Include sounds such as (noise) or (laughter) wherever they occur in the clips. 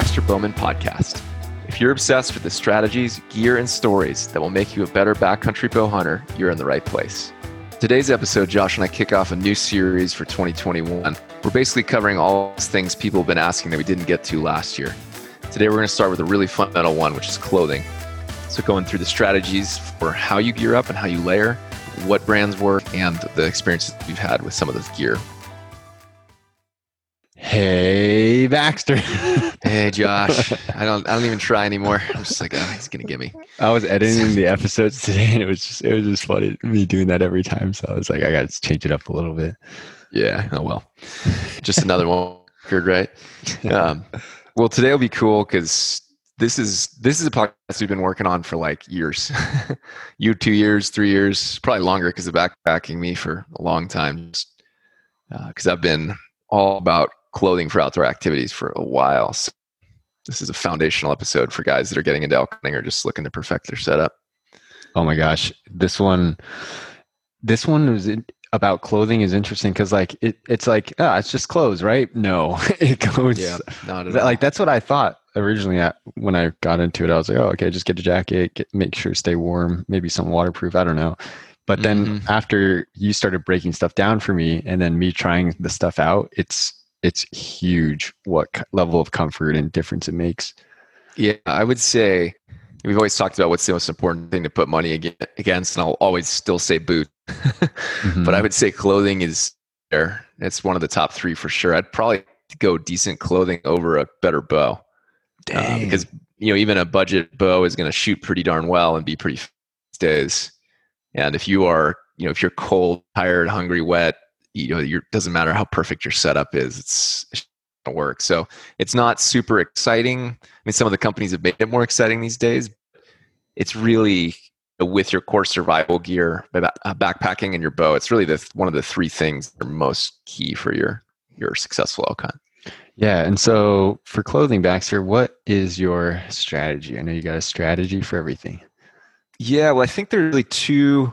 Baxter Bowman podcast. If you're obsessed with the strategies, gear, and stories that will make you a better backcountry bow hunter, you're in the right place. Today's episode, Josh and I kick off a new series for 2021. We're basically covering all things people have been asking that we didn't get to last year. Today, we're going to start with a really fundamental one, which is clothing. So, going through the strategies for how you gear up and how you layer, what brands work, and the experiences you've had with some of this gear. Hey, Baxter. (laughs) hey, Josh. (laughs) I don't. I don't even try anymore. I'm just like, oh, he's gonna get me. I was editing the (laughs) episodes today, and it was just it was just funny me doing that every time. So I was like, I got to change it up a little bit. Yeah. Oh well. Just another one, right? Um, well, today will be cool because this is this is a podcast we've been working on for like years. you two years, three years, probably longer because of backpacking me for a long time. Because uh, I've been all about clothing for outdoor activities for a while. So this is a foundational episode for guys that are getting into elk hunting or just looking to perfect their setup. Oh my gosh, this one, this one was about clothing is interesting because like it, it's like ah, it's just clothes, right? No, (laughs) it goes. Yeah, not at all. Like that's what I thought originally at, when I got into it. I was like, oh, okay, just get a jacket, get, make sure stay warm, maybe some waterproof. I don't know. But then mm-hmm. after you started breaking stuff down for me, and then me trying the stuff out, it's it's huge what level of comfort and difference it makes. Yeah, I would say we've always talked about what's the most important thing to put money against, and I'll always still say boot. (laughs) mm-hmm. But I would say clothing is there. It's one of the top three for sure. I'd probably go decent clothing over a better bow. Uh, because you know even a budget bow is going to shoot pretty darn well and be pretty days. And if you are you know if you're cold, tired, hungry, wet, you know it doesn't matter how perfect your setup is it's, it's going to work. So it's not super exciting. I mean some of the companies have made it more exciting these days. It's really with your core survival gear uh, backpacking and your bow it's really the one of the three things that are most key for your your successful elk hunt yeah and so for clothing baxter what is your strategy? I know you got a strategy for everything. Yeah well i think there are really two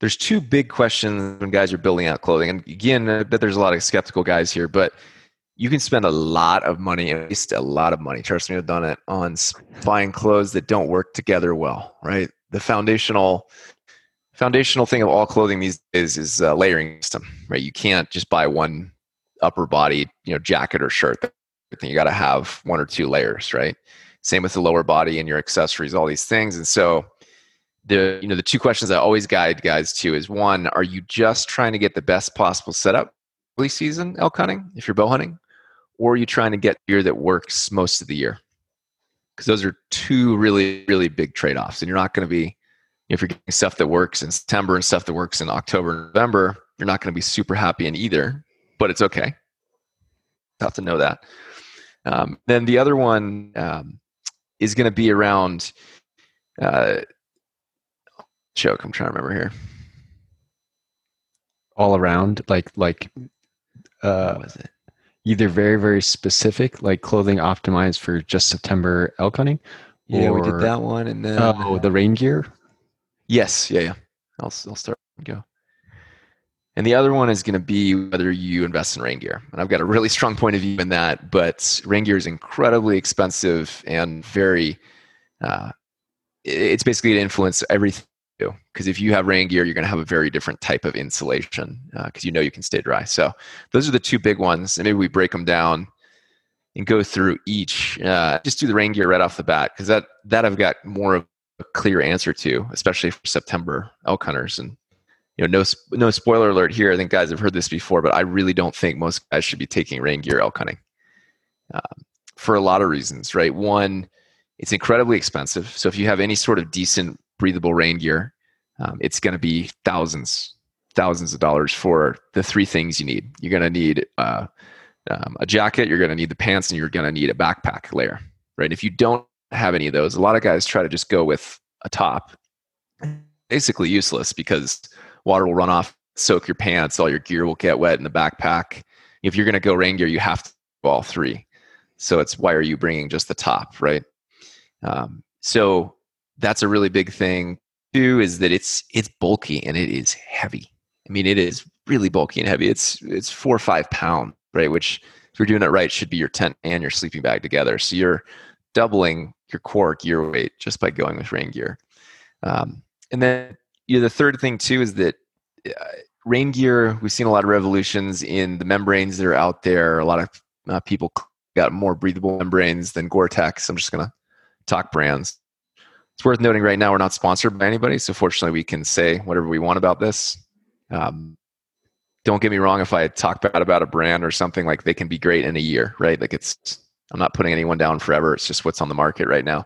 there's two big questions when guys are building out clothing. And again, I bet there's a lot of skeptical guys here, but you can spend a lot of money, at least a lot of money. Trust me, I've done it on buying clothes that don't work together well, right? The foundational foundational thing of all clothing these days is a layering system, right? You can't just buy one upper body, you know, jacket or shirt. You got to have one or two layers, right? Same with the lower body and your accessories, all these things. And so the you know the two questions I always guide guys to is one: Are you just trying to get the best possible setup early season elk hunting if you're bow hunting, or are you trying to get gear that works most of the year? Because those are two really really big trade offs, and you're not going to be if you're getting stuff that works in September and stuff that works in October and November, you're not going to be super happy in either. But it's okay. Have to know that. Um, then the other one um, is going to be around. Uh, choke. I'm trying to remember here. All around, like like uh, was it? Either very very specific, like clothing optimized for just September elk hunting. Yeah, or, we did that one, and then oh, the rain gear. Yes, yeah, yeah. I'll I'll start and go. And the other one is going to be whether you invest in rain gear. And I've got a really (laughs) strong point of view in that, but rain gear is incredibly expensive and very, uh, it's basically to influence everything because if you have rain gear, you're going to have a very different type of insulation because uh, you know you can stay dry. So those are the two big ones, and maybe we break them down and go through each. Uh, just do the rain gear right off the bat because that that I've got more of a clear answer to, especially for September elk hunters. And you know, no no spoiler alert here. I think guys have heard this before, but I really don't think most guys should be taking rain gear elk hunting um, for a lot of reasons. Right, one. It's incredibly expensive. So if you have any sort of decent breathable rain gear, um, it's going to be thousands, thousands of dollars for the three things you need. You're going to need uh, um, a jacket, you're going to need the pants, and you're going to need a backpack layer, right? If you don't have any of those, a lot of guys try to just go with a top. Basically useless because water will run off, soak your pants, all your gear will get wet in the backpack. If you're going to go rain gear, you have to do all three. So it's why are you bringing just the top, right? Um, so that's a really big thing is that it's it's bulky and it is heavy i mean it is really bulky and heavy it's it's four or five pounds right which if you're doing it right, should be your tent and your sleeping bag together. So you're doubling your core gear weight just by going with rain gear. Um, and then you know, the third thing too is that uh, rain gear. We've seen a lot of revolutions in the membranes that are out there. A lot of uh, people got more breathable membranes than Gore-Tex. I'm just gonna talk brands. It's worth noting right now we're not sponsored by anybody, so fortunately we can say whatever we want about this. Um, don't get me wrong if i talk bad about a brand or something like they can be great in a year right? Like it's i'm not putting anyone down forever it's just what's on the market right now.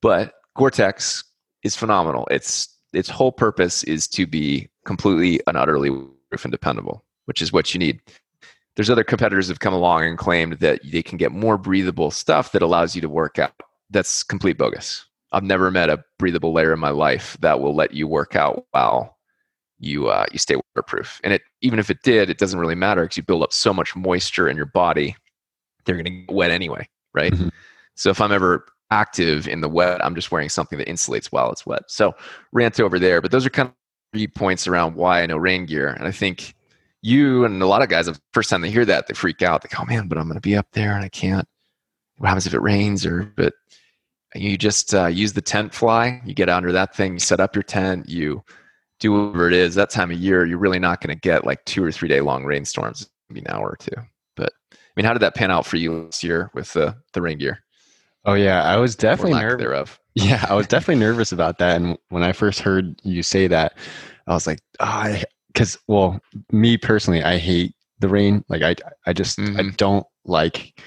But gore-tex is phenomenal. It's its whole purpose is to be completely and utterly roof and dependable which is what you need. There's other competitors have come along and claimed that they can get more breathable stuff that allows you to work out that's complete bogus i've never met a breathable layer in my life that will let you work out while you uh, you stay waterproof. And it even if it did, it doesn't really matter because you build up so much moisture in your body, they're going to get wet anyway, right? Mm-hmm. So if I'm ever active in the wet, I'm just wearing something that insulates while it's wet. So rant over there, but those are kind of three points around why I know rain gear, and I think you and a lot of guys, the first time they hear that, they freak out. They go, "Oh man, but I'm going to be up there and I can't. What happens if it rains?" Or but you just uh, use the tent fly. You get under that thing, you set up your tent, you do whatever it is, that time of year, you're really not going to get like two or three day long rainstorms, maybe an hour or two. But I mean, how did that pan out for you this year with the the rain gear? Oh yeah, I was definitely nervous. Thereof. (laughs) Yeah, I was definitely nervous about that. And when I first heard you say that, I was like, oh, because well, me personally, I hate the rain. Like I, I just mm-hmm. I don't like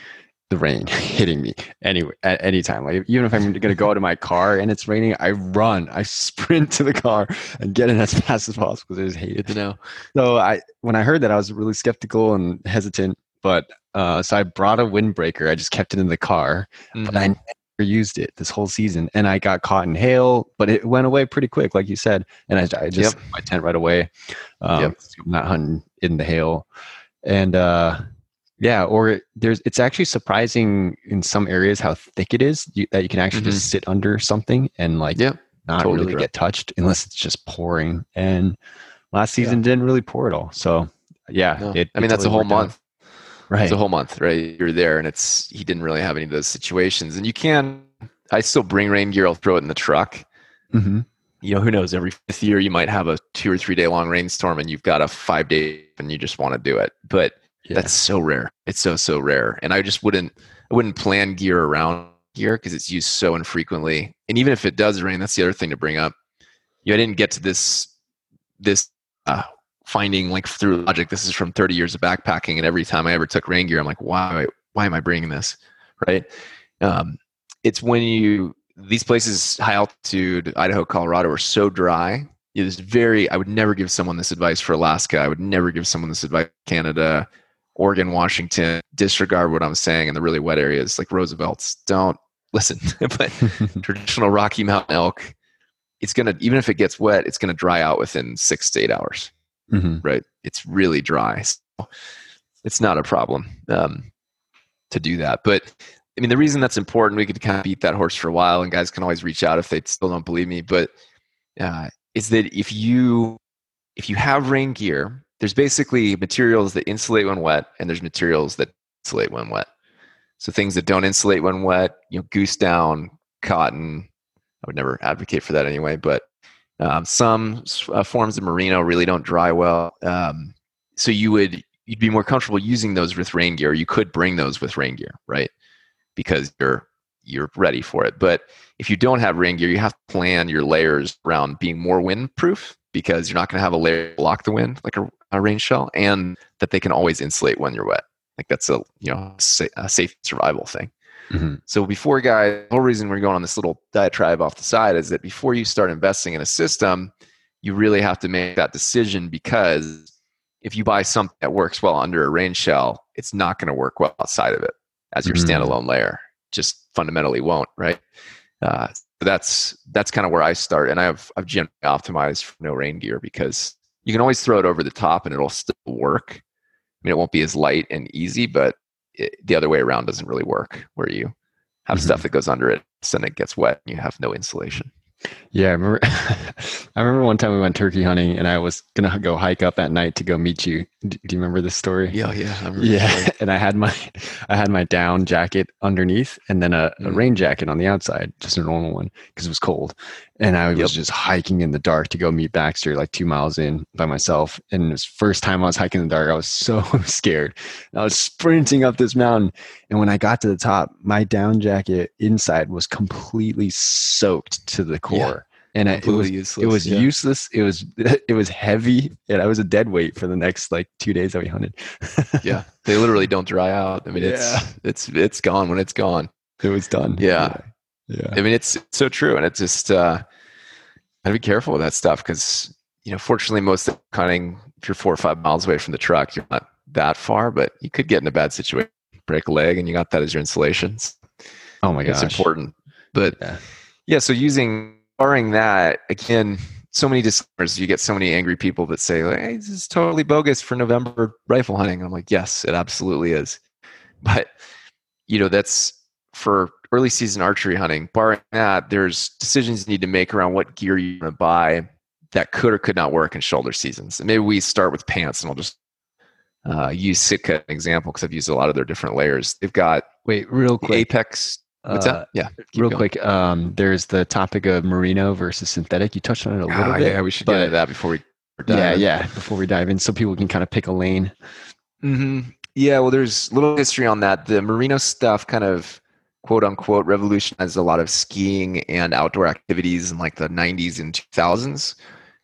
the rain (laughs) hitting me anyway at any time. Like even if I'm going to go to my car and it's raining, I run, I (laughs) sprint to the car and get in as (laughs) fast as possible because I just hate it. You know. So I when I heard that, I was really skeptical and hesitant. But uh, so I brought a windbreaker. I just kept it in the car, mm-hmm. but I mm-hmm. never used it this whole season. And I got caught in hail, but it went away pretty quick, like you said. And I, I just yep. my tent right away. Um, yep. I'm not hunting in the hail, and. uh yeah, or there's it's actually surprising in some areas how thick it is you, that you can actually mm-hmm. just sit under something and like yep, not totally really get touched unless it's just pouring. And last season yeah. didn't really pour at all. So yeah, no. it, I mean that's a whole month. Out. Right, it's a whole month, right? You're there, and it's he didn't really have any of those situations. And you can, I still bring rain gear. I'll throw it in the truck. Mm-hmm. You know, who knows? Every fifth year, you might have a two or three day long rainstorm, and you've got a five day, and you just want to do it. But yeah. That's so rare. It's so so rare, and I just wouldn't I wouldn't plan gear around gear because it's used so infrequently. And even if it does rain, that's the other thing to bring up. You know, I didn't get to this this uh, finding like through logic. This is from 30 years of backpacking, and every time I ever took rain gear, I'm like, why why am I bringing this? Right? Um, it's when you these places high altitude idaho colorado are so dry it is very i would never give someone this advice for alaska i would never give someone this advice canada Oregon, Washington, disregard what I'm saying in the really wet areas like Roosevelt's. Don't listen. (laughs) but (laughs) traditional Rocky Mountain elk, it's gonna even if it gets wet, it's gonna dry out within six to eight hours. Mm-hmm. Right? It's really dry. So it's not a problem um, to do that. But I mean, the reason that's important, we could kind of beat that horse for a while, and guys can always reach out if they still don't believe me. But uh, is that if you if you have rain gear there's basically materials that insulate when wet and there's materials that insulate when wet. So things that don't insulate when wet you know goose down cotton i would never advocate for that anyway but um, some uh, forms of merino really don't dry well. Um, so you would you'd be more comfortable using those with rain gear you could bring those with rain gear right? Because you're you're ready for it. But if you don't have rain gear you have to plan your layers around being more windproof because you're not going to have a layer block the wind like a, a rain shell, and that they can always insulate when you're wet. Like that's a you know a safe survival thing. Mm-hmm. So before guys, the whole reason we're going on this little diatribe off the side is that before you start investing in a system, you really have to make that decision because if you buy something that works well under a rain shell, it's not going to work well outside of it as your mm-hmm. standalone layer. Just fundamentally won't, right? Uh, that's that's kind of where I start, and I've I've generally optimized for no rain gear because you can always throw it over the top and it'll still work. I mean, it won't be as light and easy, but it, the other way around doesn't really work, where you have mm-hmm. stuff that goes under it, and it gets wet, and you have no insulation. Yeah, I remember. (laughs) I remember one time we went turkey hunting, and I was gonna go hike up at night to go meet you. Do you remember this story? Yeah, yeah, yeah. (laughs) and I had my, I had my down jacket underneath, and then a, mm. a rain jacket on the outside, just a normal one because it was cold. And I was yep. just hiking in the dark to go meet Baxter, like two miles in by myself. And it was first time I was hiking in the dark. I was so (laughs) scared. I was sprinting up this mountain, and when I got to the top, my down jacket inside was completely soaked to the core. Yeah and it was useless, it was yeah. useless. It was (laughs) it was heavy, and I was a dead weight for the next like two days that we hunted. (laughs) yeah, they literally don't dry out. I mean, yeah. it's it's it's gone when it's gone. It was done. Yeah, yeah. I mean, it's, it's so true, and it's just uh, gotta be careful with that stuff because you know, fortunately, most of the hunting, if you're four or five miles away from the truck, you're not that far, but you could get in a bad situation, break a leg, and you got that as your insulation. Oh my god, it's important. But yeah. yeah, so using barring that, again, so many disclaimers. You get so many angry people that say, like, "Hey, this is totally bogus for November rifle hunting." I'm like, "Yes, it absolutely is." But you know, that's for early season archery hunting. Barring that, there's decisions you need to make around what gear you want to buy that could or could not work in shoulder seasons. And maybe we start with pants, and I'll just uh, use Sitka an example because I've used a lot of their different layers. They've got wait real quick Apex What's uh, that? Yeah. Real going. quick, um, there's the topic of merino versus synthetic. You touched on it a little oh, bit. Yeah, we should get into that before we. yeah, in. yeah. Before we dive in, so people can kind of pick a lane. Mm-hmm. Yeah, well, there's a little history on that. The merino stuff kind of quote unquote revolutionized a lot of skiing and outdoor activities in like the 90s and 2000s,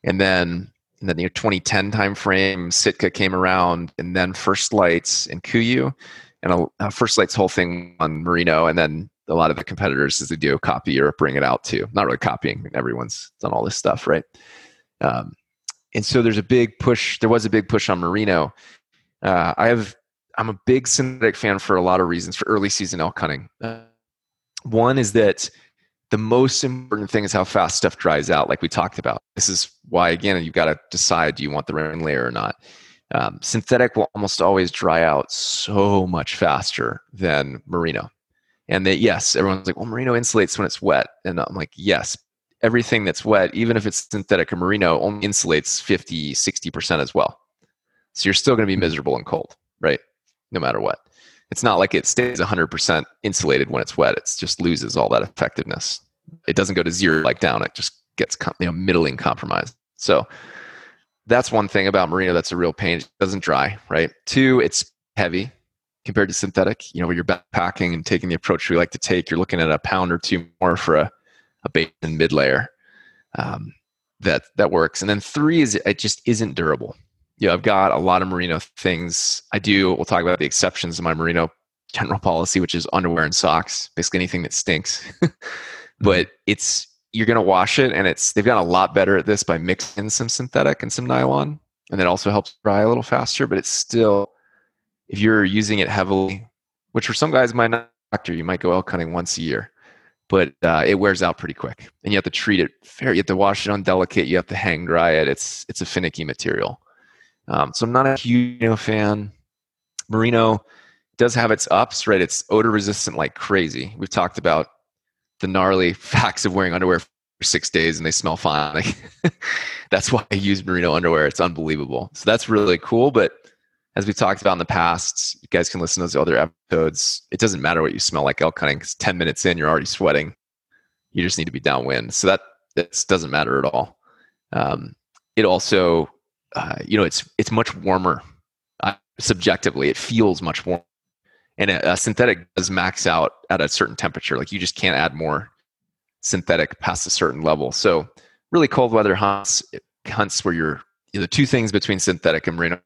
and then in the near 2010 timeframe, Sitka came around, and then First Lites and KUIU, and a, First Lite's whole thing on merino, and then a lot of the competitors as they do copy or bring it out too. Not really copying. Everyone's done all this stuff, right? Um, and so there's a big push. There was a big push on merino. Uh, I have. I'm a big synthetic fan for a lot of reasons for early season elk hunting. Uh, one is that the most important thing is how fast stuff dries out, like we talked about. This is why, again, you've got to decide do you want the rain layer or not. Um, synthetic will almost always dry out so much faster than merino. And that yes, everyone's like, well, merino insulates when it's wet. And I'm like, yes, everything that's wet, even if it's synthetic or merino, only insulates 50, 60% as well. So you're still going to be miserable and cold, right? No matter what. It's not like it stays 100% insulated when it's wet. It just loses all that effectiveness. It doesn't go to zero like down. It just gets you know, middling compromised. So that's one thing about merino that's a real pain. It doesn't dry, right? Two, it's heavy compared to synthetic. You know, where you're backpacking and taking the approach we like to take, you're looking at a pound or two more for a, a base and mid layer. Um, that that works. And then three is it just isn't durable. You know, I've got a lot of merino things. I do. We'll talk about the exceptions in my merino general policy, which is underwear and socks, basically anything that stinks. (laughs) but mm-hmm. it's you're going to wash it, and it's they've gotten a lot better at this by mixing some synthetic and some nylon, and that also helps dry a little faster. But it's still if you're using it heavily, which for some guys might not you might go elk hunting once a year, but uh, it wears out pretty quick, and you have to treat it fair. You have to wash it on delicate. You have to hang dry it. It's it's a finicky material. Um, so I'm not a huge merino fan. Merino does have its ups, right? It's odor resistant like crazy. We've talked about the gnarly (laughs) facts of wearing underwear for six days and they smell fine. Like, (laughs) that's why I use merino underwear. It's unbelievable. So that's really cool. But as we talked about in the past, you guys can listen to those other episodes. It doesn't matter what you smell like elk hunting because 10 minutes in, you're already sweating. You just need to be downwind. So that that doesn't matter at all. Um, it also, uh, you know, it's it's much warmer uh, subjectively. It feels much warmer, and a, a, synthetic does max out at a certain temperature. Like you just can't add more synthetic past a certain level. So really cold weather hunts hunts where you're you know, the two things between synthetic and merino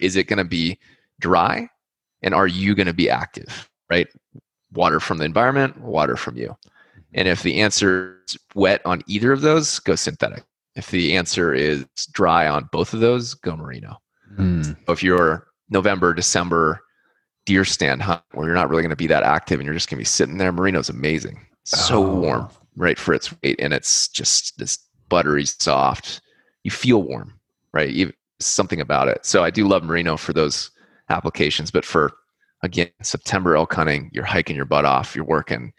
is it going to be dry and are you going to be active right water from the environment water from you and if the answer is wet on either of those go synthetic if the answer is dry on both of those go merino mm. if you're november december deer stand hunt where you're not really going to be that active and you're just going to be sitting there merino's amazing so oh. warm right for its weight and it's just this buttery soft you feel warm right even something about it. So I do love merino for those applications, but for again September elk hunting, you're hiking your butt off, you're working,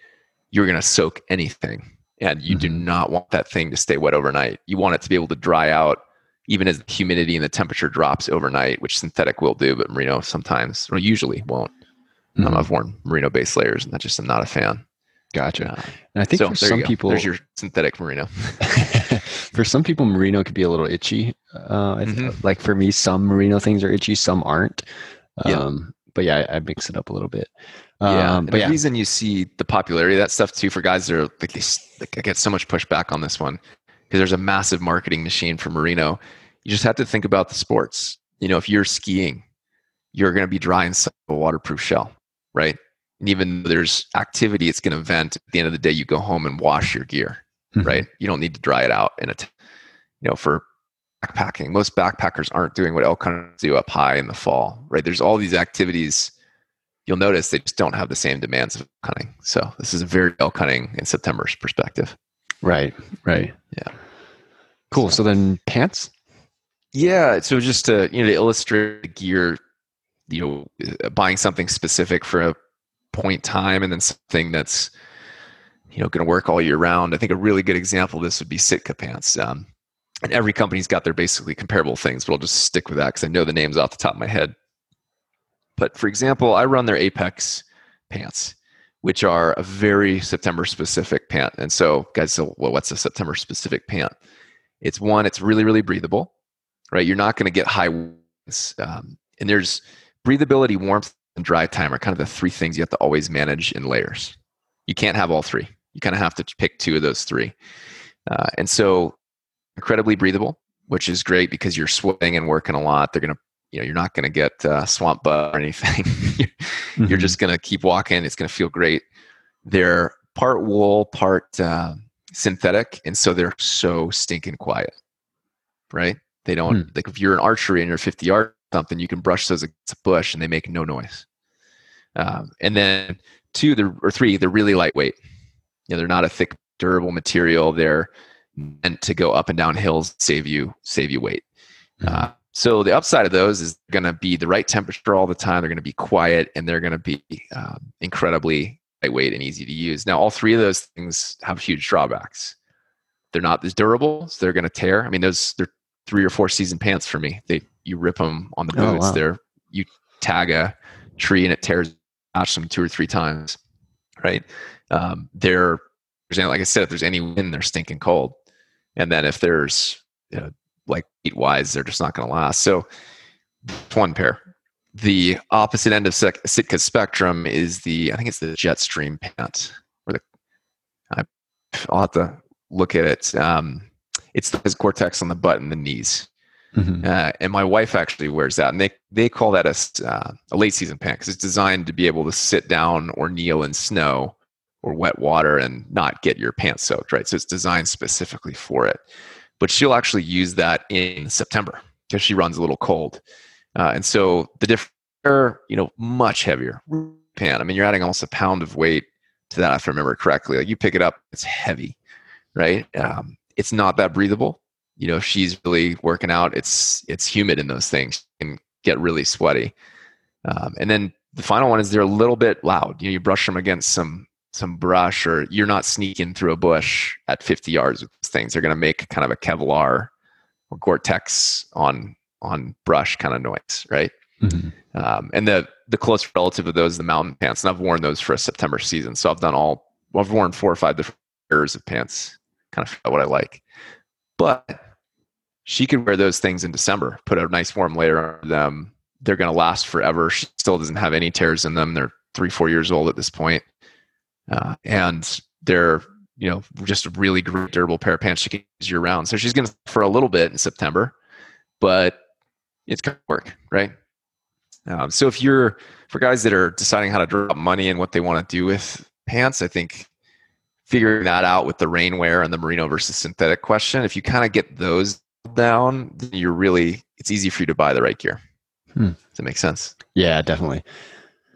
you're going to soak anything. And you mm-hmm. do not want that thing to stay wet overnight. You want it to be able to dry out even as the humidity and the temperature drops overnight, which synthetic will do, but merino sometimes or usually won't. Um, mm-hmm. Um, I've worn merino base layers, and I just I'm not a fan. Gotcha. Uh, and I think so, for some people, there's your synthetic merino. (laughs) for some people, merino could be a little itchy. Uh, mm-hmm. Like for me, some merino things are itchy, some aren't. Um, yeah. But yeah, I, I, mix it up a little bit. Yeah, um, but the yeah. reason you see the popularity of that stuff too for guys that are like they like, I get so much pushback on this one because there's a massive marketing machine for merino. You just have to think about the sports. You know, if you're skiing, you're going to be drying a waterproof shell, right? And even though there's activity it's going to vent. At the end of the day, you go home and wash your gear, mm-hmm. right? You don't need to dry it out in a, t- you know, for backpacking. Most backpackers aren't doing what elk hunters do up high in the fall, right? There's all these activities. You'll notice they just don't have the same demands of hunting. So this is a very elk hunting in September's perspective. Right. Right. Yeah. Cool. So, so then pants. Yeah. So just to you know to illustrate the gear, you know, buying something specific for a point time and then something that's you know going to work all year round. I think a really good example of this would be Sitka pants. Um, and every company's got their basically comparable things, but I'll just stick with that because I know the names off the top of my head. But for example, I run their Apex pants, which are a very September specific pant. And so, guys, so well, what's a September specific pant? It's one, it's really, really breathable, right? You're not going to get high winds. Um, and there's breathability, warmth, and dry time are kind of the three things you have to always manage in layers. You can't have all three. You kind of have to pick two of those three. Uh, and so, incredibly breathable, which is great because you're sweating and working a lot. They're going to you know you're not going to get uh, swamp bug or anything. (laughs) You're mm-hmm. just going to keep walking. It's going to feel great. They're part wool part uh, synthetic and so they're so stinking quiet right? They don't mm. like if you're an archery and you're 50 yard something you can brush those against a bush and they make no noise. Um, and then two they're, or three they're really lightweight. You know they're not a thick durable material. They're meant to go up and down hills save you save you weight mm. uh, so the upside of those is going to be the right temperature all the time. They're going to be quiet and they're going to be um, incredibly lightweight and easy to use. Now, all three of those things have huge drawbacks. They're not as durable, so they're going to tear. I mean, those they're three or four season pants for me. They you rip them on the oh, boots. Oh, wow. They're you tag a tree and it tears match them two or three times, right? Um, they're like I said, if there's any wind, they're stinking cold, and then if there's you know, like weight wise, they're just not going to last. So one pair. The opposite end of Sitka spectrum is the I think it's the Jetstream pant, or the I, will have to look at it. Um, it's the Gore-Tex on the butt and the knees. Mm-hmm. Uh, and my wife actually wears that, and they they call that a uh, a late season pant because it's designed to be able to sit down or kneel in snow or wet water and not get your pants soaked, right? So it's designed specifically for it but she'll actually use that in September because she runs a little cold. Uh, and so the different, you know, much heavier pan. I mean, you're adding almost a pound of weight to that, if I remember correctly. Like you pick it up, it's heavy, right? Um, it's not that breathable. You know, if she's really working out, it's it's humid in those things and get really sweaty. Um, and then the final one is they're a little bit loud. You know, you brush them against some some brush or you're not sneaking through a bush at 50 yards with these things. They're going to make kind of a Kevlar or Gore-Tex on on brush kind of noise, right? Mm-hmm. Um, and the the close relative of those, the mountain pants, and I've worn those for a September season. So I've done all. I've worn four or five different pairs of pants, kind of what I like. But she could wear those things in December, put a nice warm layer on them. They're going to last forever. She still doesn't have any tears in them. They're three, four years old at this point uh, and they're you know just a really great durable pair of pants she can use year round. So she's going to for a little bit in September, but it's going to work, right? Um, so if you're for guys that are deciding how to drop money and what they want to do with pants, I think figuring that out with the rainwear and the merino versus synthetic question, if you kind of get those down, you're really it's easy for you to buy the right gear. Hmm. Does that make sense? Yeah, definitely.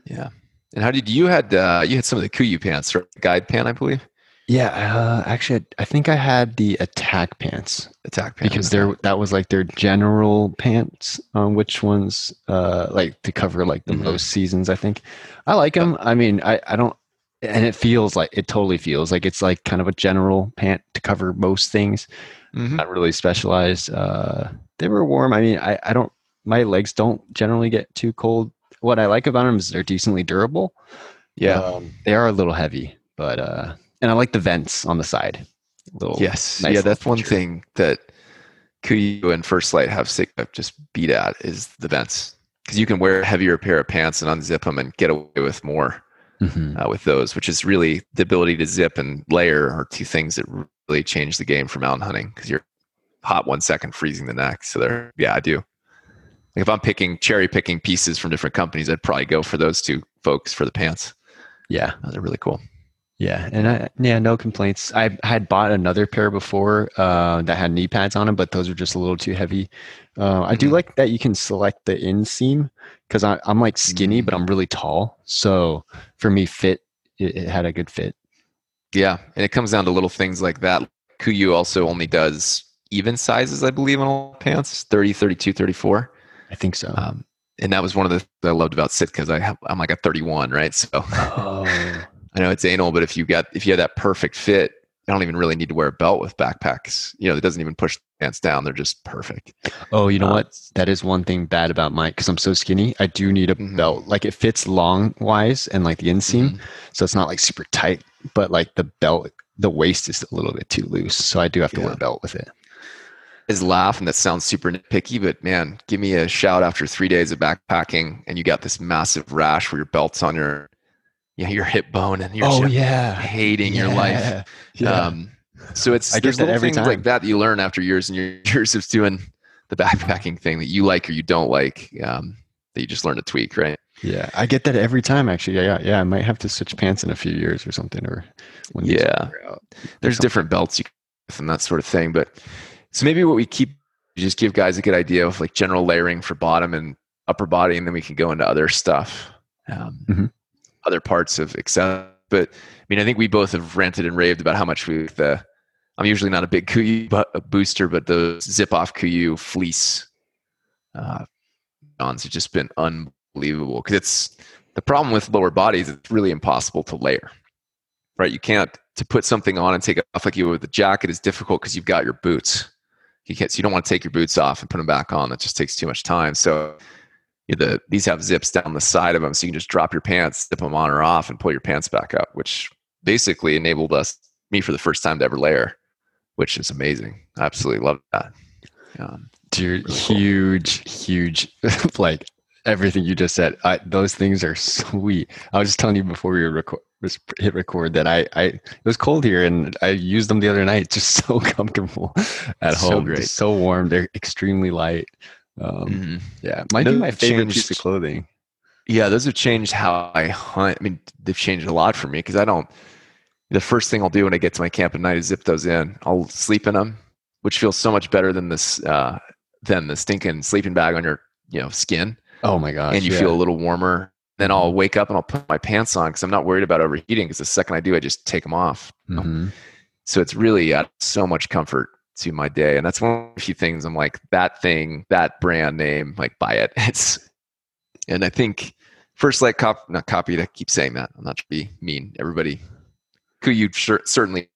Yeah. And how did you had uh, you had some of the KUIU pants, right? Guide pant, I believe. Yeah, uh, actually, I think I had the attack pants. Attack pants because there that was like their general pants on which ones uh, like to cover like the mm-hmm. most seasons. I think I like them. I mean, I I don't and it feels like it totally feels like it's like kind of a general pant to cover most things. Mm-hmm. Not really specialized. Uh, they were warm. I mean, I, I don't. My legs don't generally get too cold. What I like about them is they're decently durable. Yeah, um, they are a little heavy, but uh, and I like the vents on the side. Little yes, nice yeah, that's one thing that KUIU and First Lite have just beat at is the vents because you can wear a heavier pair of pants and unzip them and get away with more mm-hmm. uh, with those, which is really the ability to zip and layer are two things that really change the game for mountain hunting because you're hot one second, freezing the next. So there, yeah, I do. Like if I'm picking cherry picking pieces from different companies, I'd probably go for those two folks for the pants. Yeah, they're really cool. Yeah, and I, yeah, no complaints. I had bought another pair before uh, that had knee pads on them, but those were just a little too heavy. Uh, I do mm-hmm. like that you can select the inseam because I'm like skinny, but I'm mm. really tall. So for me, fit it, it, had a good fit. Yeah, and it comes down to little things like that. KUIU also only does even sizes, I believe, on all pants 30, 32, 34. I think so. Um, and that was one of the things I loved about Sitka's I have I'm like a 31, right? So (laughs) oh. I know it's anal, but if you got if you have that perfect fit, I don't even really need to wear a belt with backpacks. You know, it doesn't even push pants down; they're just perfect. Oh, you know um, what? That is one thing bad about mine because I'm so skinny. I do need a mm-hmm. belt. Like it fits long wise and like the inseam, mm-hmm. so it's not like super tight. But like the belt, the waist is a little bit too loose, so I do have to yeah. wear a belt with it. Is laugh, and that sounds super nitpicky, but man, give me a shout after three days of backpacking, and you got this massive rash where your belt's on your yeah, your hip bone and you're oh, yeah. hating yeah. your life. Yeah. Um, so it's I there's little things time. like that, that you learn after years and years of doing the backpacking thing that you like or you don't like um, that you just learn to tweak, right? Yeah, I get that every time. Actually, yeah, yeah, yeah. I might have to switch pants in a few years or something, or when yeah. There's different belts you can and that sort of thing, but so maybe what we keep just give guys a good idea of like general layering for bottom and upper body, and then we can go into other stuff. Um, mm-hmm other parts of Excel. But I mean, I think we both have ranted and raved about how much we the. I'm usually not a big KUIU but a booster, but the zip off KUIU fleece uh, ons have just been unbelievable because it's the problem with lower bodies. It's really impossible to layer, right? You can't to put something on and take it off like you would with the jacket is difficult because you've got your boots. You can't, so you don't want to take your boots off and put them back on. That just takes too much time. So the these have zips down the side of them, so you can just drop your pants, zip them on or off, and pull your pants back up, which basically enabled us me for the first time to ever layer, which is amazing. I absolutely love that. Um, Dude, really huge, cool. huge, (laughs) like everything you just said. I, those things are sweet. I was just telling you before we record, hit record that I, I, it was cold here and I used them the other night. (laughs) Just so comfortable at so home. Great. Just so warm. They're extremely light. Um, mm-hmm. Yeah, might those be my favorite changed, piece of clothing. Yeah, those have changed how I hunt. I mean, they've changed a lot for me because I don't. The first thing I'll do when I get to my camp at night is zip those in. I'll sleep in them, which feels so much better than this uh, than the stinking sleeping bag on your you know skin. Oh my gosh! And you yeah. feel a little warmer. Then I'll wake up and I'll put my pants on because I'm not worried about overheating. Because the second I do, I just take them off. Mm-hmm. So it's really uh, so much comfort to my day. And that's one of the few things I'm like, that thing, that brand name, like buy it. (laughs) It's and I think First Lite cop not copy to keep saying that. I'm not to be mean. Everybody KUIU sure, certainly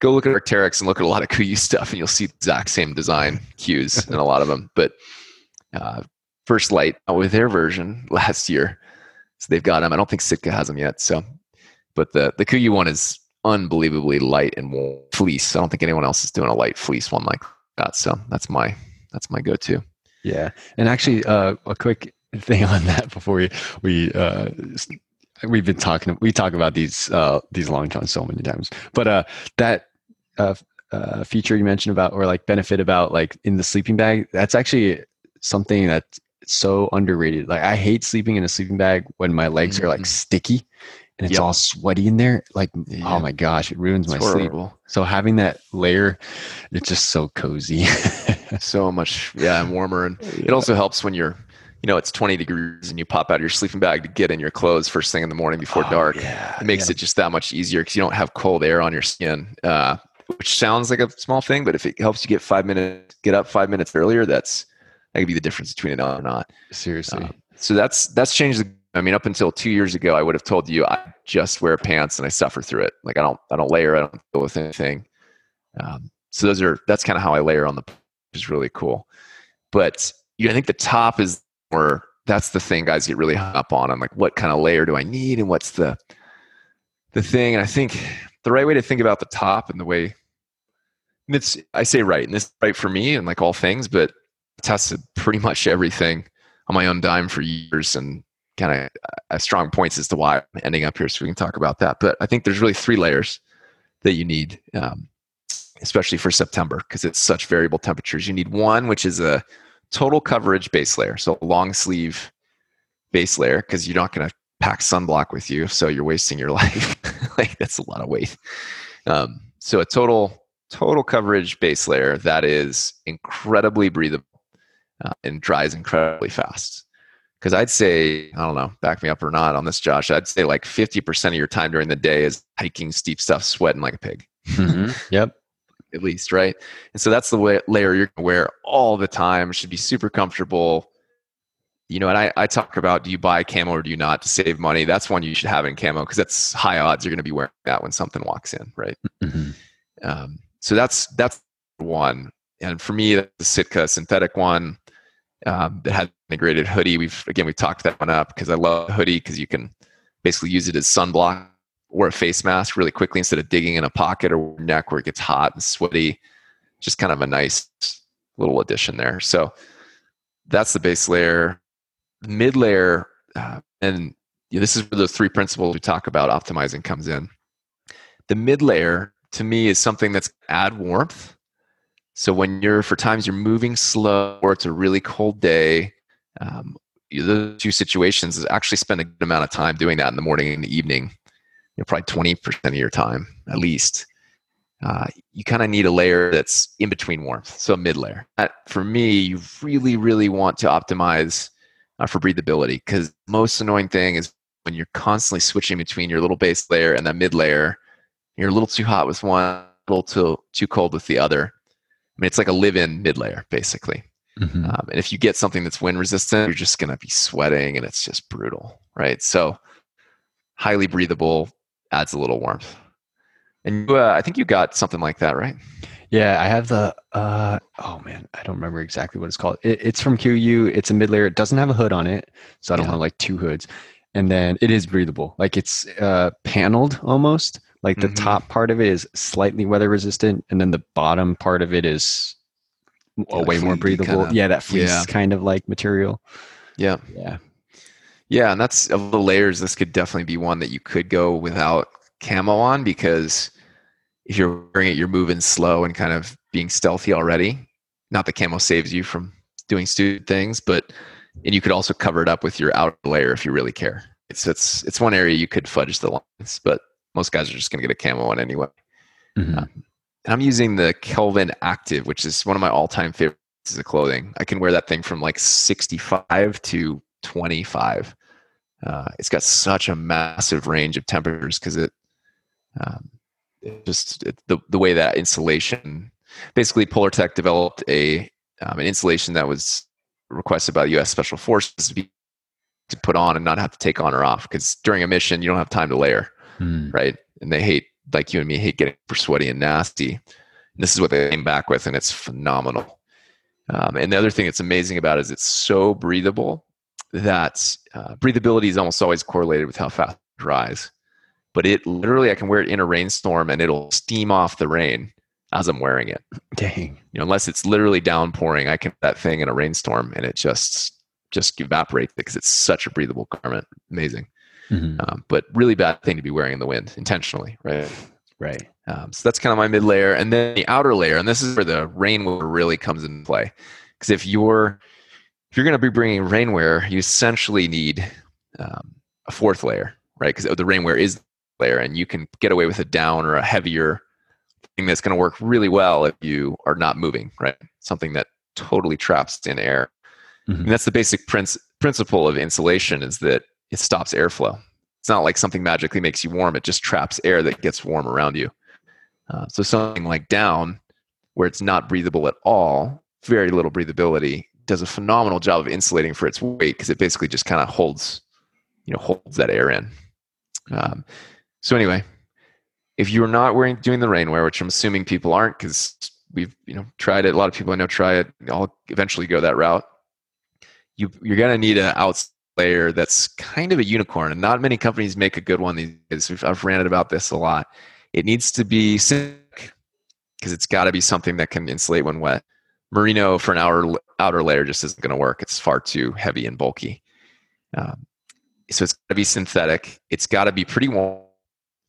go look at Arc'teryx and look at a lot of KUIU stuff and you'll see the exact same design cues in a lot of them. But uh, First Lite with their version last year. So they've got them. I don't think Sitka has them yet. So, but the the KUIU one is unbelievably light and fleece. I don't think anyone else is doing a light fleece one like that. So that's my that's my go-to. Yeah, and actually, uh, a quick thing on that before we we uh, we've been talking we talk about these uh, these long johns so many times, but uh, that uh, uh, feature you mentioned about or like benefit about like in the sleeping bag that's actually something that's so underrated. Like I hate sleeping in a sleeping bag when my legs mm-hmm. are like mm-hmm. sticky and it's yep. all sweaty in there like yeah. oh my gosh it ruins it's my horrible. sleep so having that layer it's just so cozy (laughs) so much yeah and warmer and yeah. it also helps when you're you know it's 20 degrees and you pop out of your sleeping bag to get in your clothes first thing in the morning before oh, dark yeah, it makes it just that much easier because you don't have cold air on your skin uh, which sounds like a small thing but if it helps you get five minutes get up five minutes earlier that's that could be the difference between it or not seriously uh, so that's that's changed the I mean, up until two years ago, I would have told you I just wear pants and I suffer through it. Like I don't, I don't layer, I don't deal with anything. Um, so those are that's kind of how I layer on the, which is really cool. But you know, I think the top is where That's the thing guys get really hung up on. I'm like, what kind of layer do I need, and what's the the thing? And I think the right way to think about the top and the way it's I say right, and this is right for me and like all things, but tested pretty much everything on my own dime for years and kind of uh, strong points as to why I'm ending up here. So we can talk about that. But I think there's really three layers that you need, um, especially for September, because it's such variable temperatures. You need one, which is a total coverage base layer, so long sleeve base layer, because you're not going to pack sunblock with you, so you're wasting your (laughs) life. like that's a lot of weight. Um, so a total total coverage base layer that is incredibly breathable uh, and dries incredibly fast. Because I'd say, I don't know, back me up or not on this, Josh. I'd say like 50% of your time during the day is hiking steep stuff, sweating like a pig. Mm-hmm. (laughs) Yep. At least, right? And so that's the way, layer you're going to wear all the time. Should be super comfortable. You know, and I, I talk about do you buy camo or do you not to save money? That's one you should have in camo because that's high odds you're going to be wearing that when something walks in, right? Mm-hmm. Um, so that's that's one. And for me, the Sitka synthetic one um, that had integrated hoodie. We've again we've talked that one up because I love hoodie because you can basically use it as sunblock or a face mask really quickly instead of digging in a pocket or neck where it gets hot and sweaty. Just kind of a nice little addition there. So that's the base layer. Mid layer, uh, and you know, this is where the three principles we talk about optimizing comes in. The mid layer to me is something that's add warmth. So when you're for times you're moving slow or it's a really cold day, um, the two situations is actually spend a good amount of time doing that in the morning and the evening. You know, probably twenty percent of your time at least. Uh, you kind of need a layer that's in between warmth, so a mid layer. for me, you really, really want to optimize uh, for breathability because most annoying thing is when you're constantly switching between your little base layer and that mid layer you're a little too hot with one, a little too too cold with the other. I mean, it's like a live-in mid-layer, basically. Mm-hmm. Um, and if you get something that's wind resistant, you're just going to be sweating, and it's just brutal, right? So, highly breathable adds a little warmth. And uh, I think you got something like that, right? Yeah, I have the. Uh, oh man, I don't remember exactly what it's called. It, it's from KUIU. It's a mid layer. It doesn't have a hood on it, so I don't yeah. have like two hoods. And then it is breathable. Like it's uh, paneled almost, like the mm-hmm. top part of it is slightly weather resistant, and then the bottom part of it is a way more breathable. Kinda, yeah, that fleece yeah. kind of like material. Yeah, yeah, yeah. And that's of the layers. This could definitely be one that you could go without camo on because if you're wearing it, you're moving slow and kind of being stealthy already. Not that camo saves you from doing stupid things, but and you could also cover it up with your outer layer if you really care. It's it's it's one area you could fudge the lines, but most guys are just going to get a camo one anyway. Mm-hmm. Um, and I'm using the Kelvin Active, which is one of my all-time favorite pieces of clothing. I can wear that thing from like 65 to 25. Uh, it's got such a massive range of temperatures because it, um, it, just it, the the way that insulation. Basically, Polartec developed a um, an insulation that was requested by the U.S. Special Forces to be to put on and not have to take on or off because during a mission you don't have time to layer mm. right? And they hate, like you and me, hate getting sweaty and nasty. And this is what they came back with, and it's phenomenal. Um, and the other thing that's amazing about it is it's so breathable that uh, breathability is almost always correlated with how fast it dries. But it literally, I can wear it in a rainstorm and it'll steam off the rain as I'm wearing it. (laughs) Dang. You know, unless it's literally downpouring, I can that thing in a rainstorm and it just just evaporates because it's such a breathable garment. Amazing. Mm-hmm. Um, but really bad thing to be wearing in the wind intentionally, right? Right. Um, so that's kind of my mid layer, and then the outer layer, and this is where the rainwear really comes into play. Because if you're if you're going to be bringing rainwear, you essentially need um, a fourth layer, right? Because the rainwear is layer, and you can get away with a down or a heavier thing that's going to work really well if you are not moving, right? Something that totally traps in air. Mm-hmm. And that's the basic princ- principle of insulation: is that it stops airflow. It's not like something magically makes you warm, it just traps air that gets warm around you. Uh, so something like down, where it's not breathable at all, very little breathability, does a phenomenal job of insulating for its weight because it basically just kind of holds you know holds that air in. Um, so anyway, if you're not wearing doing the rainwear, which I'm assuming people aren't because we've you know tried it. A lot of people I know try it. I'll eventually go that route. You you're gonna need an outside layer that's kind of a unicorn, and not many companies make a good one these days. I've ranted about this a lot. It needs to be synthetic because it's got to be something that can insulate when wet. Merino for an outer outer layer just isn't going to work. It's far too heavy and bulky. Um, so it's got to be synthetic. It's got to be pretty warm.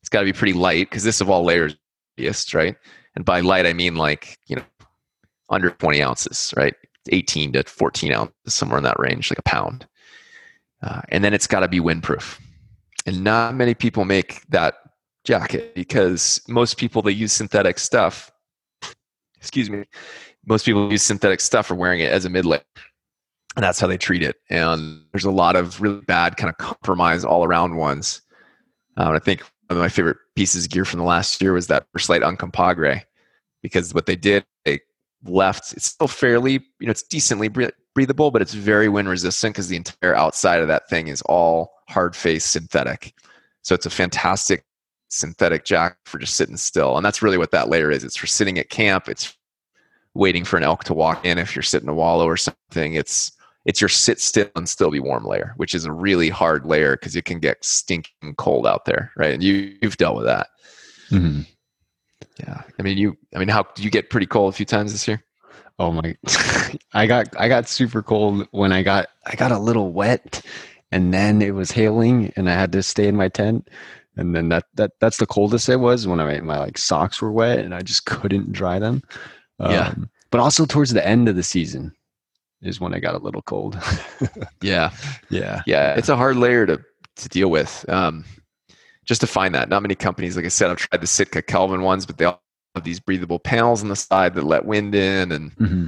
It's got to be pretty light because this of all layers, right? And by light, I mean like you know under 20 ounces, right? 18 to 14 ounces, somewhere in that range, like a pound. Uh, and then it's got to be windproof. And not many people make that jacket because most people that use synthetic stuff, excuse me, most people use synthetic stuff are wearing it as a mid layer. And that's how they treat it. And there's a lot of really bad kind of compromise all around ones. Um, I think one of my favorite pieces of gear from the last year was that First Lite Uncompahgre because what they did, they left, it's still fairly, you know, it's decently breathable, but it's very wind resistant because the entire outside of that thing is all hard face synthetic. So it's a fantastic synthetic jacket for just sitting still. And that's really what that layer is. It's for sitting at camp. It's waiting for an elk to walk in if you're sitting a wallow or something. It's it's your sit still and still be warm layer, which is a really hard layer because it can get stinking cold out there, right? And you you've dealt with that. Mm-hmm. Yeah, I mean you. I mean, how you get pretty cold a few times this year? Oh my! (laughs) I got I got super cold when I got I got a little wet, and then it was hailing, and I had to stay in my tent. And then that that that's the coldest it was when I my like socks were wet and I just couldn't dry them. Um, yeah. But also towards the end of the season is when I got a little cold. (laughs) yeah. Yeah. Yeah. It's a hard layer to to deal with. Um, just to find that. Not many companies, like I said, I've tried the Sitka Kelvin ones, but they all these breathable panels on the side that let wind in, and mm-hmm.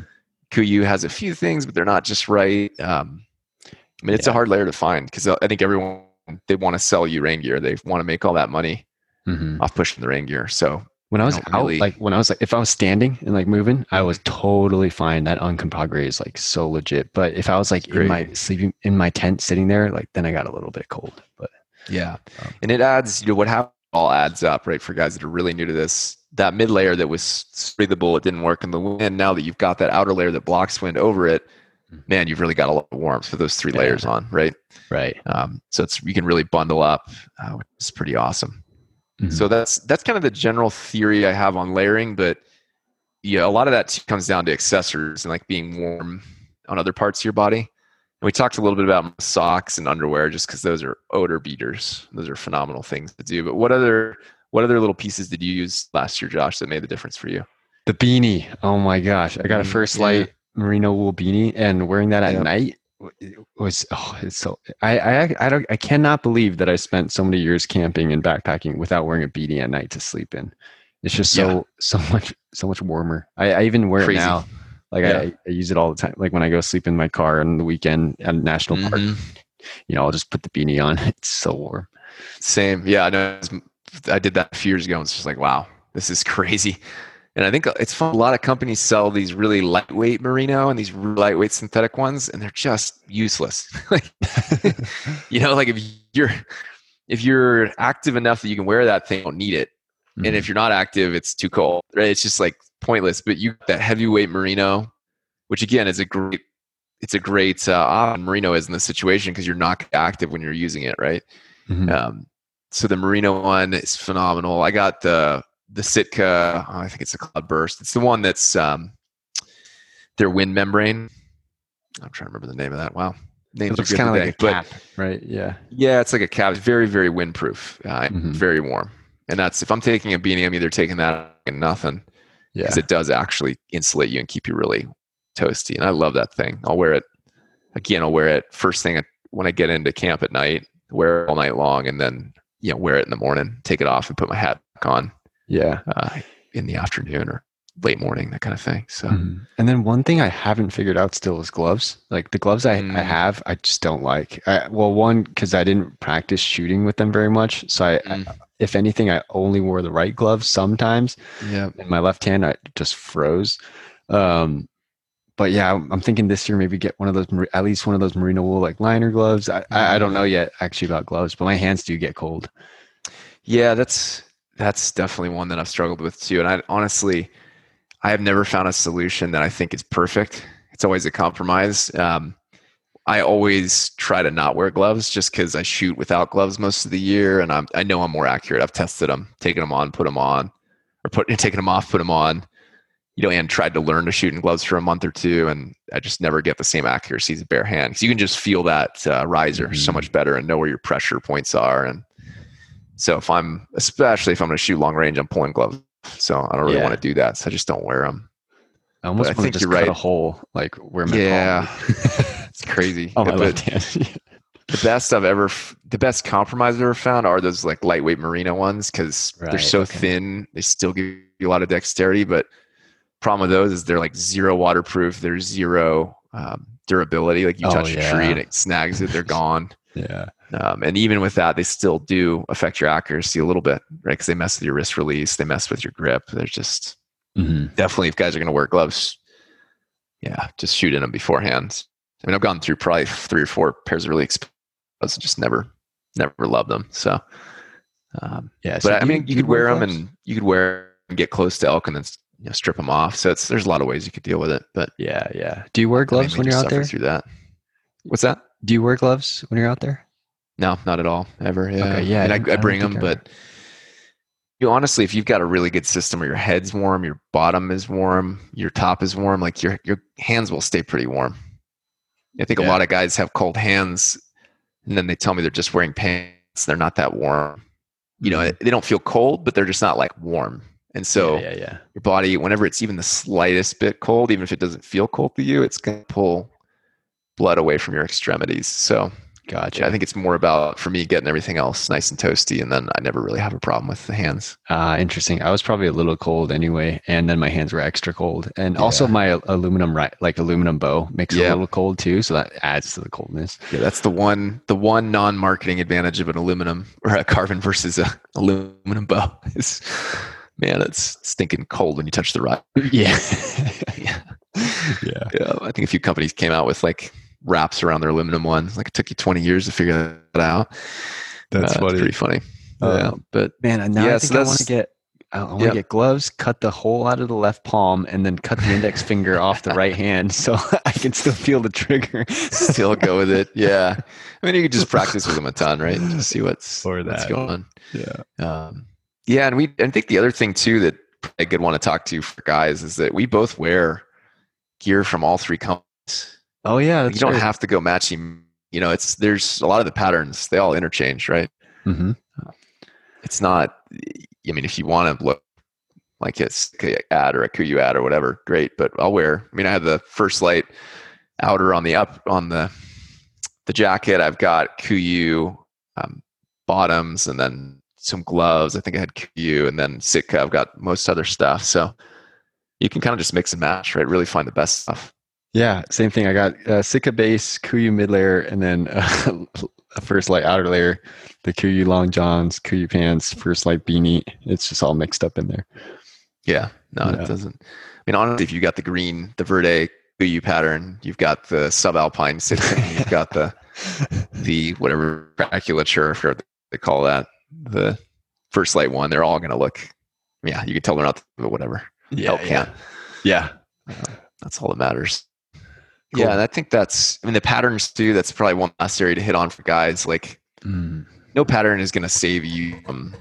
Kuiu has a few things, but they're not just right. Um, I mean, it's yeah. a hard layer to find because I think everyone they want to sell you rain gear. They want to make all that money mm-hmm. off pushing the rain gear. So when I was out, really... like when I was like, if I was standing and like moving, I was totally fine. That Uncompahgre is like so legit. But if I was like in my sleeping in my tent sitting there, like then I got a little bit cold. But yeah. Um, and it adds, you know, what happened all adds up, right? For guys that are really new to this, that mid layer that was breathable, it didn't work in the wind. Now that you've got that outer layer that blocks wind over it, mm-hmm. man, you've really got a lot of warmth for those three yeah. layers on, right? Right. Um, so it's you can really bundle up, uh, which is pretty awesome. Mm-hmm. So that's that's kind of the general theory I have on layering, but yeah, a lot of that comes down to accessories and like being warm on other parts of your body. We talked a little bit about socks and underwear just because those are odor beaters. Those are phenomenal things to do. But what other what other little pieces did you use last year, Josh, that made the difference for you? The beanie. Oh my gosh. I got a mm, First Lite yeah. merino wool beanie and wearing that at yep. night was oh it's so I, I I don't I cannot believe that I spent so many years camping and backpacking without wearing a beanie at night to sleep in. It's just so yeah. so much so much warmer. I, I even wear Crazy. it now. Like yeah. I, I, use it all the time. Like when I go sleep in my car on the weekend at a national mm-hmm. park, you know, I'll just put the beanie on. (laughs) It's so warm. Same. Yeah, I know. I did that a few years ago. And it's just like, wow, this is (laughs) crazy. And I think it's fun. A lot of companies sell these really lightweight merino and these lightweight synthetic ones, and they're just useless. (laughs) like, you know, like if you're if you're active enough that you can wear that thing, you don't need it. Mm-hmm. And if mm-hmm. you're not active, it's too cold. Right? It's just like pointless. But you that heavyweight merino, which again is a great, it's a great uh, option. Merino is in this situation because you're not active when you're using it, right? Mm-hmm. Um, so the merino one is phenomenal. I got the the Sitka. Oh, I think it's a Cloud Burst. It's the one that's um, their wind membrane. I'm trying to remember the name of that. Wow, names it looks kind of like a cap, right? Yeah, yeah, it's like a cap. It's very, very windproof. Uh, mm-hmm. Very warm. And that's if I'm taking a beanie, I'm either taking that and nothing because yeah. it does actually insulate you and keep you really toasty. And I love that thing. I'll wear it again. I'll wear it first thing when I get into camp at night. Wear it all night long, and then you know wear it in the morning. Take it off and put my hat back on. Yeah, uh, in the afternoon or late morning, that kind of thing. So, mm-hmm. and then one thing I haven't figured out still is gloves. Like the gloves I, mm. I have, I just don't like. I, well, one because I didn't practice shooting with them very much, so I, mm. I if anything, I only wore the right gloves sometimes. Yeah. And my left hand, I just froze. Um, but yeah, I'm thinking this year maybe get one of those at least one of those merino wool like liner gloves. I, I don't know yet actually about gloves, but my hands do get cold. Yeah, that's that's definitely one that I've struggled with too. And I honestly, I have never found a solution that I think is perfect. It's always a compromise. Um, I always try to not wear gloves just because I shoot without gloves most of the year, and I'm, I know I'm more accurate. I've tested them, taken them on, put them on, or put (laughs) taking them off, put them on. You know, and tried to learn to shoot in gloves for a month or two, and I just never get the same accuracy as a bare hand. Because you can just feel that uh, riser mm-hmm. so much better and know where your pressure points are. And so if I'm, especially if I'm going to shoot long range, I'm pulling gloves. So I don't really yeah. want to do that. So I just don't wear them. I almost want to just cut right. a hole, like where my yeah, (laughs) it's crazy. Oh, my hand. (laughs) the best I've ever, the best compromise I've ever found are those like lightweight merino ones because right, they're so okay. thin. They still give you a lot of dexterity, but problem with those is they're like zero waterproof. There's zero um, durability. Like you oh, touch yeah. a tree and it snags it, they're (laughs) gone. yeah. Um, and even with that, they still do affect your accuracy a little bit, right? Because they mess with your wrist release, they mess with your grip. They're just mm-hmm. definitely if guys are going to wear gloves, yeah, just shoot in them beforehand. I mean, I've gone through probably three or four pairs of really expensive, just never, never loved them. So, um, yeah. So but I mean, you, you could wear them and you could wear and get close to elk and then you know, strip them off. So it's there's a lot of ways you could deal with it. But yeah, yeah. Do you wear gloves when you're out there? Through that. What's that? Do you wear gloves when you're out there? No, not at all. Ever. Yeah. Okay, yeah. And I, I, I bring them, but you honestly, if you've got a really good system where your head's warm, your bottom is warm, your top is warm, like your your hands will stay pretty warm. I think yeah. a lot of guys have cold hands, and then they tell me they're just wearing pants. They're not that warm. You know, mm-hmm. they don't feel cold, but they're just not like warm. And so, yeah, yeah, yeah, your body, whenever it's even the slightest bit cold, even if it doesn't feel cold to you, it's going to pull blood away from your extremities. So, Gotcha. I think it's more about for me getting everything else nice and toasty, and then I never really have a problem with the hands. Ah, uh, interesting. I was probably a little cold anyway, and then my hands were extra cold, and yeah. also my aluminum like aluminum bow makes yeah. it a little cold too, so that adds to the coldness. Yeah, that's the one the one non marketing advantage of an aluminum or a carbon versus a aluminum bow (laughs) is, man, it's stinking cold when you touch the rod. Yeah. (laughs) yeah. (laughs) Yeah. Yeah. I think a few companies came out with like wraps around their aluminum ones. Like it took you 20 years to figure that out. That's uh, funny. pretty funny. Uh, yeah, but man, now yeah, I think so I want to get I want to yep. get gloves, cut the hole out of the left palm, and then cut the index (laughs) finger off the right hand, (laughs) so I can still feel the trigger. still go with it. (laughs) Yeah, I mean, you could just practice with them a ton, right? Just see what's or what's going on. Yeah, um, yeah, and we. I think the other thing too that I could want to talk to for guys is that we both wear gear from all three companies. Oh yeah, you don't have to go matching. You know, it's there's a lot of the patterns they all interchange, right? Mm-hmm. It's not. I mean, if you want to look like it's ad or a Kuiu ad or whatever, great. But I'll wear. I mean, I have the First Lite outer on the up on the the jacket. I've got Kuiu um, bottoms and then some gloves. I think I had Kuiu and then Sitka. I've got most other stuff. So you can kind of just mix and match, right? Really find the best stuff. Yeah, same thing. I got uh, Sitka base, Kuiu mid layer, and then uh, (laughs) a First Lite outer layer, the Kuiu long johns, Kuiu pants, First Lite beanie. It's just all mixed up in there. Yeah, no, yeah. it doesn't. I mean, honestly, if you got the green, the Verde Kuiu pattern, you've got the subalpine (laughs) Sitka, you've got the the whatever braculature, if they call that the First Lite one. They're all going to look. Yeah, you can tell they're not whatever. Yeah, Help yeah, yeah. Uh, that's all that matters. Cool. Yeah, and I think that's I mean the patterns too. That's probably one last area to hit on for guys. Like, mm. no pattern is going to save you from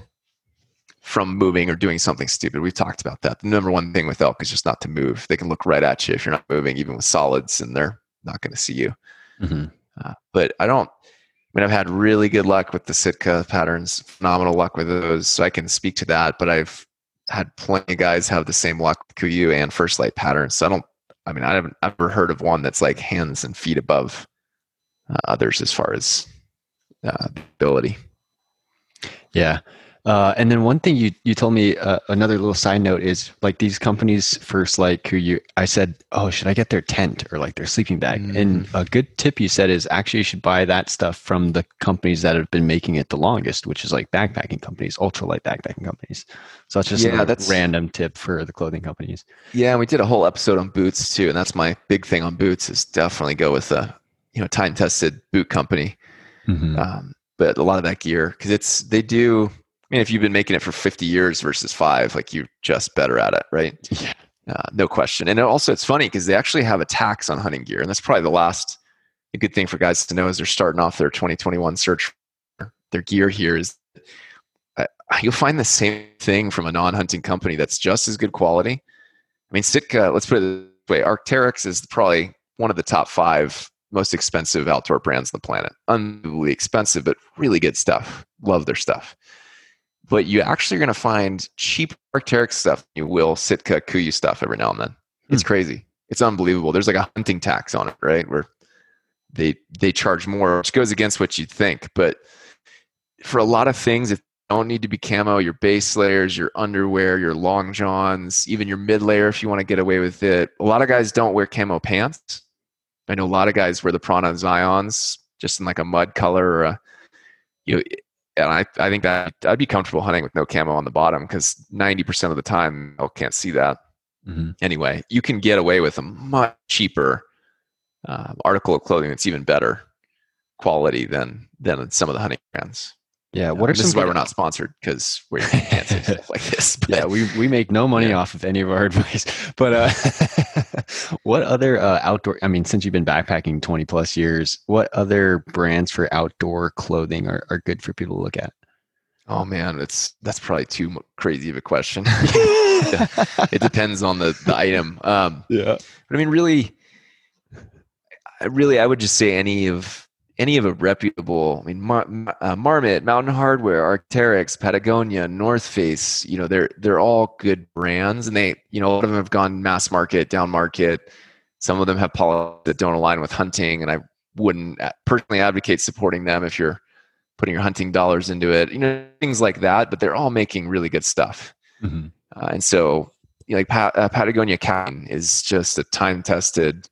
from moving or doing something stupid. We've talked about that. The number one thing with elk is just not to move. They can look right at you if you're not moving, even with solids, and they're not going to see you. Mm-hmm. Uh, but I don't. I mean, I've had really good luck with the Sitka patterns, phenomenal luck with those, so I can speak to that. But I've had plenty of guys have the same luck with Kuiu and First Lite patterns, so I don't I mean, I haven't ever heard of one that's like hands and feet above uh, others as far as uh, ability. Yeah. Uh, and then one thing you you told me uh, another little side note is like these companies first like Kuiu I said oh should I get their tent or like their sleeping bag mm. and a good tip you said is actually you should buy that stuff from the companies that have been making it the longest which is like backpacking companies ultralight backpacking companies so that's just yeah, a that's, random tip for the clothing companies yeah we did a whole episode on boots too and that's my big thing on boots is definitely go with a you know time tested boot company mm-hmm. um, but a lot of that gear because it's they do mean, if you've been making it for 50 years versus five, like you're just better at it, right? Yeah. Uh, no question. And also, it's funny because they actually have a tax on hunting gear. And that's probably the last a good thing for guys to know as they're starting off their 2021 search. Their gear here is uh, you'll find the same thing from a non hunting company that's just as good quality. I mean, Sitka, let's put it this way Arc'teryx is probably one of the top five most expensive outdoor brands on the planet. Unbelievably expensive, but really good stuff. Love their stuff but you actually are going to find cheap Arc'teryx stuff. You will Sitka KUIU stuff every now and then. It's hmm. crazy. It's unbelievable. There's like a hunting tax on it, right? Where they they charge more, which goes against what you'd think. But for a lot of things, if don't need to be camo, your base layers, your underwear, your long johns, even your mid layer if you want to get away with it. A lot of guys don't wear camo pants. I know a lot of guys wear the Prana Zions just in like a mud color or a you know and I, I think that I'd be comfortable hunting with no camo on the bottom because 90% of the time I can't see that. Mm-hmm. Anyway, you can get away with a much cheaper uh, article of clothing that's even better quality than than some of the hunting brands. Yeah, what are this is why we're not sponsored because we can't (laughs) say stuff like this. But, yeah, we we make no money yeah. off of any of our advice. But uh, (laughs) what other uh, outdoor? I mean, since you've been backpacking twenty plus years, what other brands for outdoor clothing are, are good for people to look at? Oh man, it's that's probably too crazy of a question. (laughs) it depends on the the item. Um, yeah, but I mean, really, really, I would just say any of any of a reputable, I mean, Mar- uh, Marmot, Mountain Hardwear, Arc'teryx, Patagonia, North Face, you know, they're they're all good brands, and they, you know, a lot of them have gone mass market, down market. Some of them have policies that don't align with hunting, and I wouldn't personally advocate supporting them if you're putting your hunting dollars into it. You know, things like that. But they're all making really good stuff, mm-hmm. uh, and so you know, like pa- uh, Patagonia Capilene is just a time tested,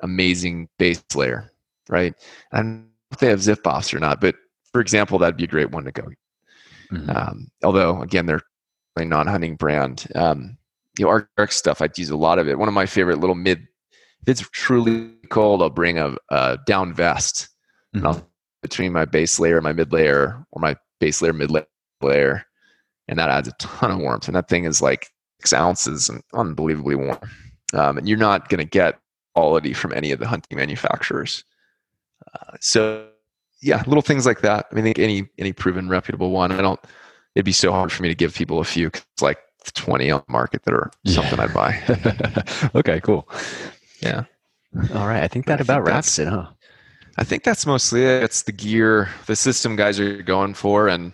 amazing base layer right? I don't know if they have zip offs or not, but for example, that'd be a great one to go. Mm-hmm. Um, although again, they're a non-hunting brand. Um, you know, Arc'teryx stuff, I'd use a lot of it. One of my favorite little mid. If it's truly cold, I'll bring a, a down vest, mm-hmm. and I'll between my base layer, and my mid layer, or my base layer, mid layer, and that adds a ton of warmth. And that thing is like six ounces and unbelievably warm. Um, and you're not going to get quality from any of the hunting manufacturers. Uh, so yeah, little things like that. I mean, I think any any proven reputable one. I don't. It'd be so hard for me to give people a few. Cause it's like twenty on the market that are something yeah. I'd buy. (laughs) okay, cool. Yeah. All right. I think that I about think wraps it, huh? I think that's mostly it. It's the gear, the system guys are going for, and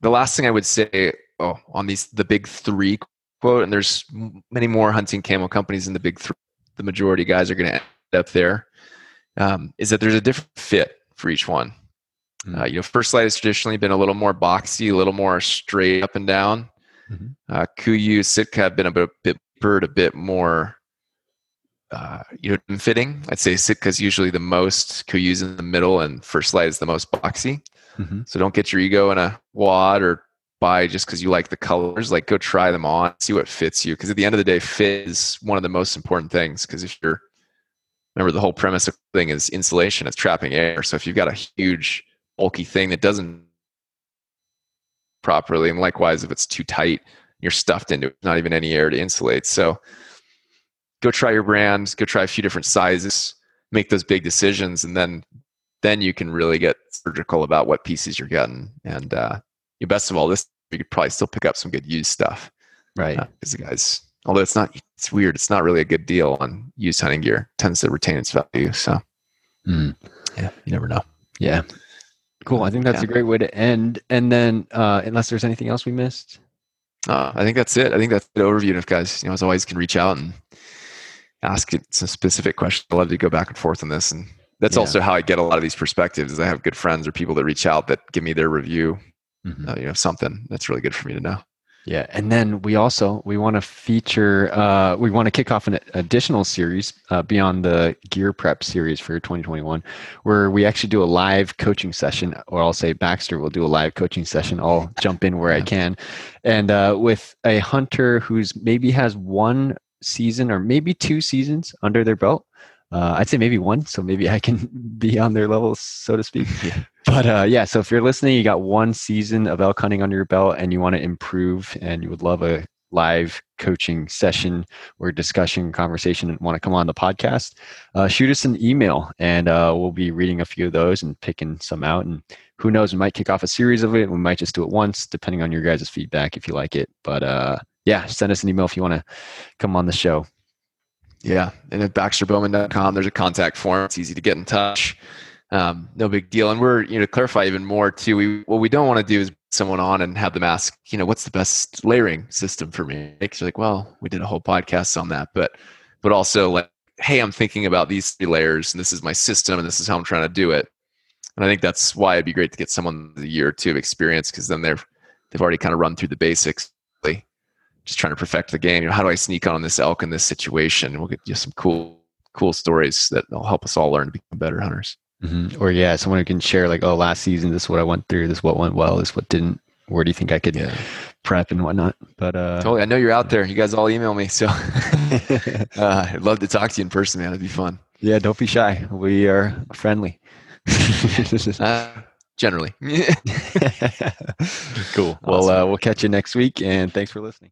the last thing I would say, oh, on these the big three quote, and there's many more hunting camo companies in the big three. The majority guys are going to end up there um, is that there's a different fit for each one. Mm-hmm. Uh, you know, First Lite has traditionally been a little more boxy, a little more straight up and down. Mm-hmm. Uh, KUIU, Sitka have been a bit, bit bird, a bit more, uh, you know, fitting. I'd say Sitka is usually the most, KUIU's in the middle, and First Lite is the most boxy. Mm-hmm. So don't get your ego in a wad or buy just because you like the colors. Like go try them on, see what fits you. Because at the end of the day, fit is one of the most important things. Because if you're remember the whole premise of the thing is insulation it's trapping air. So if you've got a huge bulky thing that doesn't properly and likewise if it's too tight you're stuffed into it not even any air to insulate. So go try your brand go try a few different sizes make those big decisions and then then you can really get surgical about what pieces you're getting. And uh best of all this you could probably still pick up some good used stuff. Right. Because uh, the guys although it's not it's weird. It's not really a good deal on used hunting gear. It tends to retain its value so. Mm. yeah you never know. Yeah. Cool. I think that's yeah. a great way to end. And then uh, unless there's anything else we missed? Uh, i think that's it. I think that's the overview and if guys. You know as always can reach out and ask it some specific questions. I love to go back and forth on this. And that's yeah. also how i get a lot of these perspectives is i have good friends or people that reach out that give me their review mm-hmm. uh, you know something that's really good for me to know. Yeah, and then we also we want to feature uh, we want to kick off an additional series uh, beyond the gear prep series for 2021, where we actually do a live coaching session, or I'll say Baxter will do a live coaching session. I'll (laughs) jump in where. I can, and uh, with a hunter who's maybe has one season or maybe two seasons under their belt. Uh, I'd say maybe one, so maybe I can (laughs) be on their level, so to speak. Yeah. But uh, yeah, so if you're listening, you got one season of elk hunting under your belt, and you want to improve, and you would love a live coaching session or discussion, conversation, and want to come on the podcast, uh, shoot us an email, and uh, we'll be reading a few of those and picking some out. And who knows, we might kick off a series of it. We might just do it once, depending on your guys' feedback if you like it. But uh, yeah, send us an email if you want to come on the show. Yeah. And at baxterbowman.com, there's a contact form. It's easy to get in touch. Um, no big deal. And we're, you know, to clarify even more too. We, what we don't want to do is someone on and have them ask, you know, what's the best layering system for me? Because you're like, well, we did a whole podcast on that, but, but also like, hey, I'm thinking about these three layers and this is my system and this is how I'm trying to do it. And I think that's why it'd be great to get someone a year or two of experience because then they're, they've already kind of run through the basics just trying to perfect the game. You know, how do I sneak on this elk in this situation? And We'll get you some cool, cool stories that will help us all learn to become better hunters. Mm-hmm. Or yeah, someone who can share like, oh, last season this is what I went through, this is what went well, this is what didn't. Where do you think I could yeah. prep and whatnot? But uh, totally, I know you're out there. You guys all email me, so (laughs) (laughs) uh, I'd love to talk to you in person, man. It'd be fun. Yeah, don't be shy. We are friendly. (laughs) uh, generally. cool. Awesome. Well, uh, we'll catch you next week, and thanks for listening.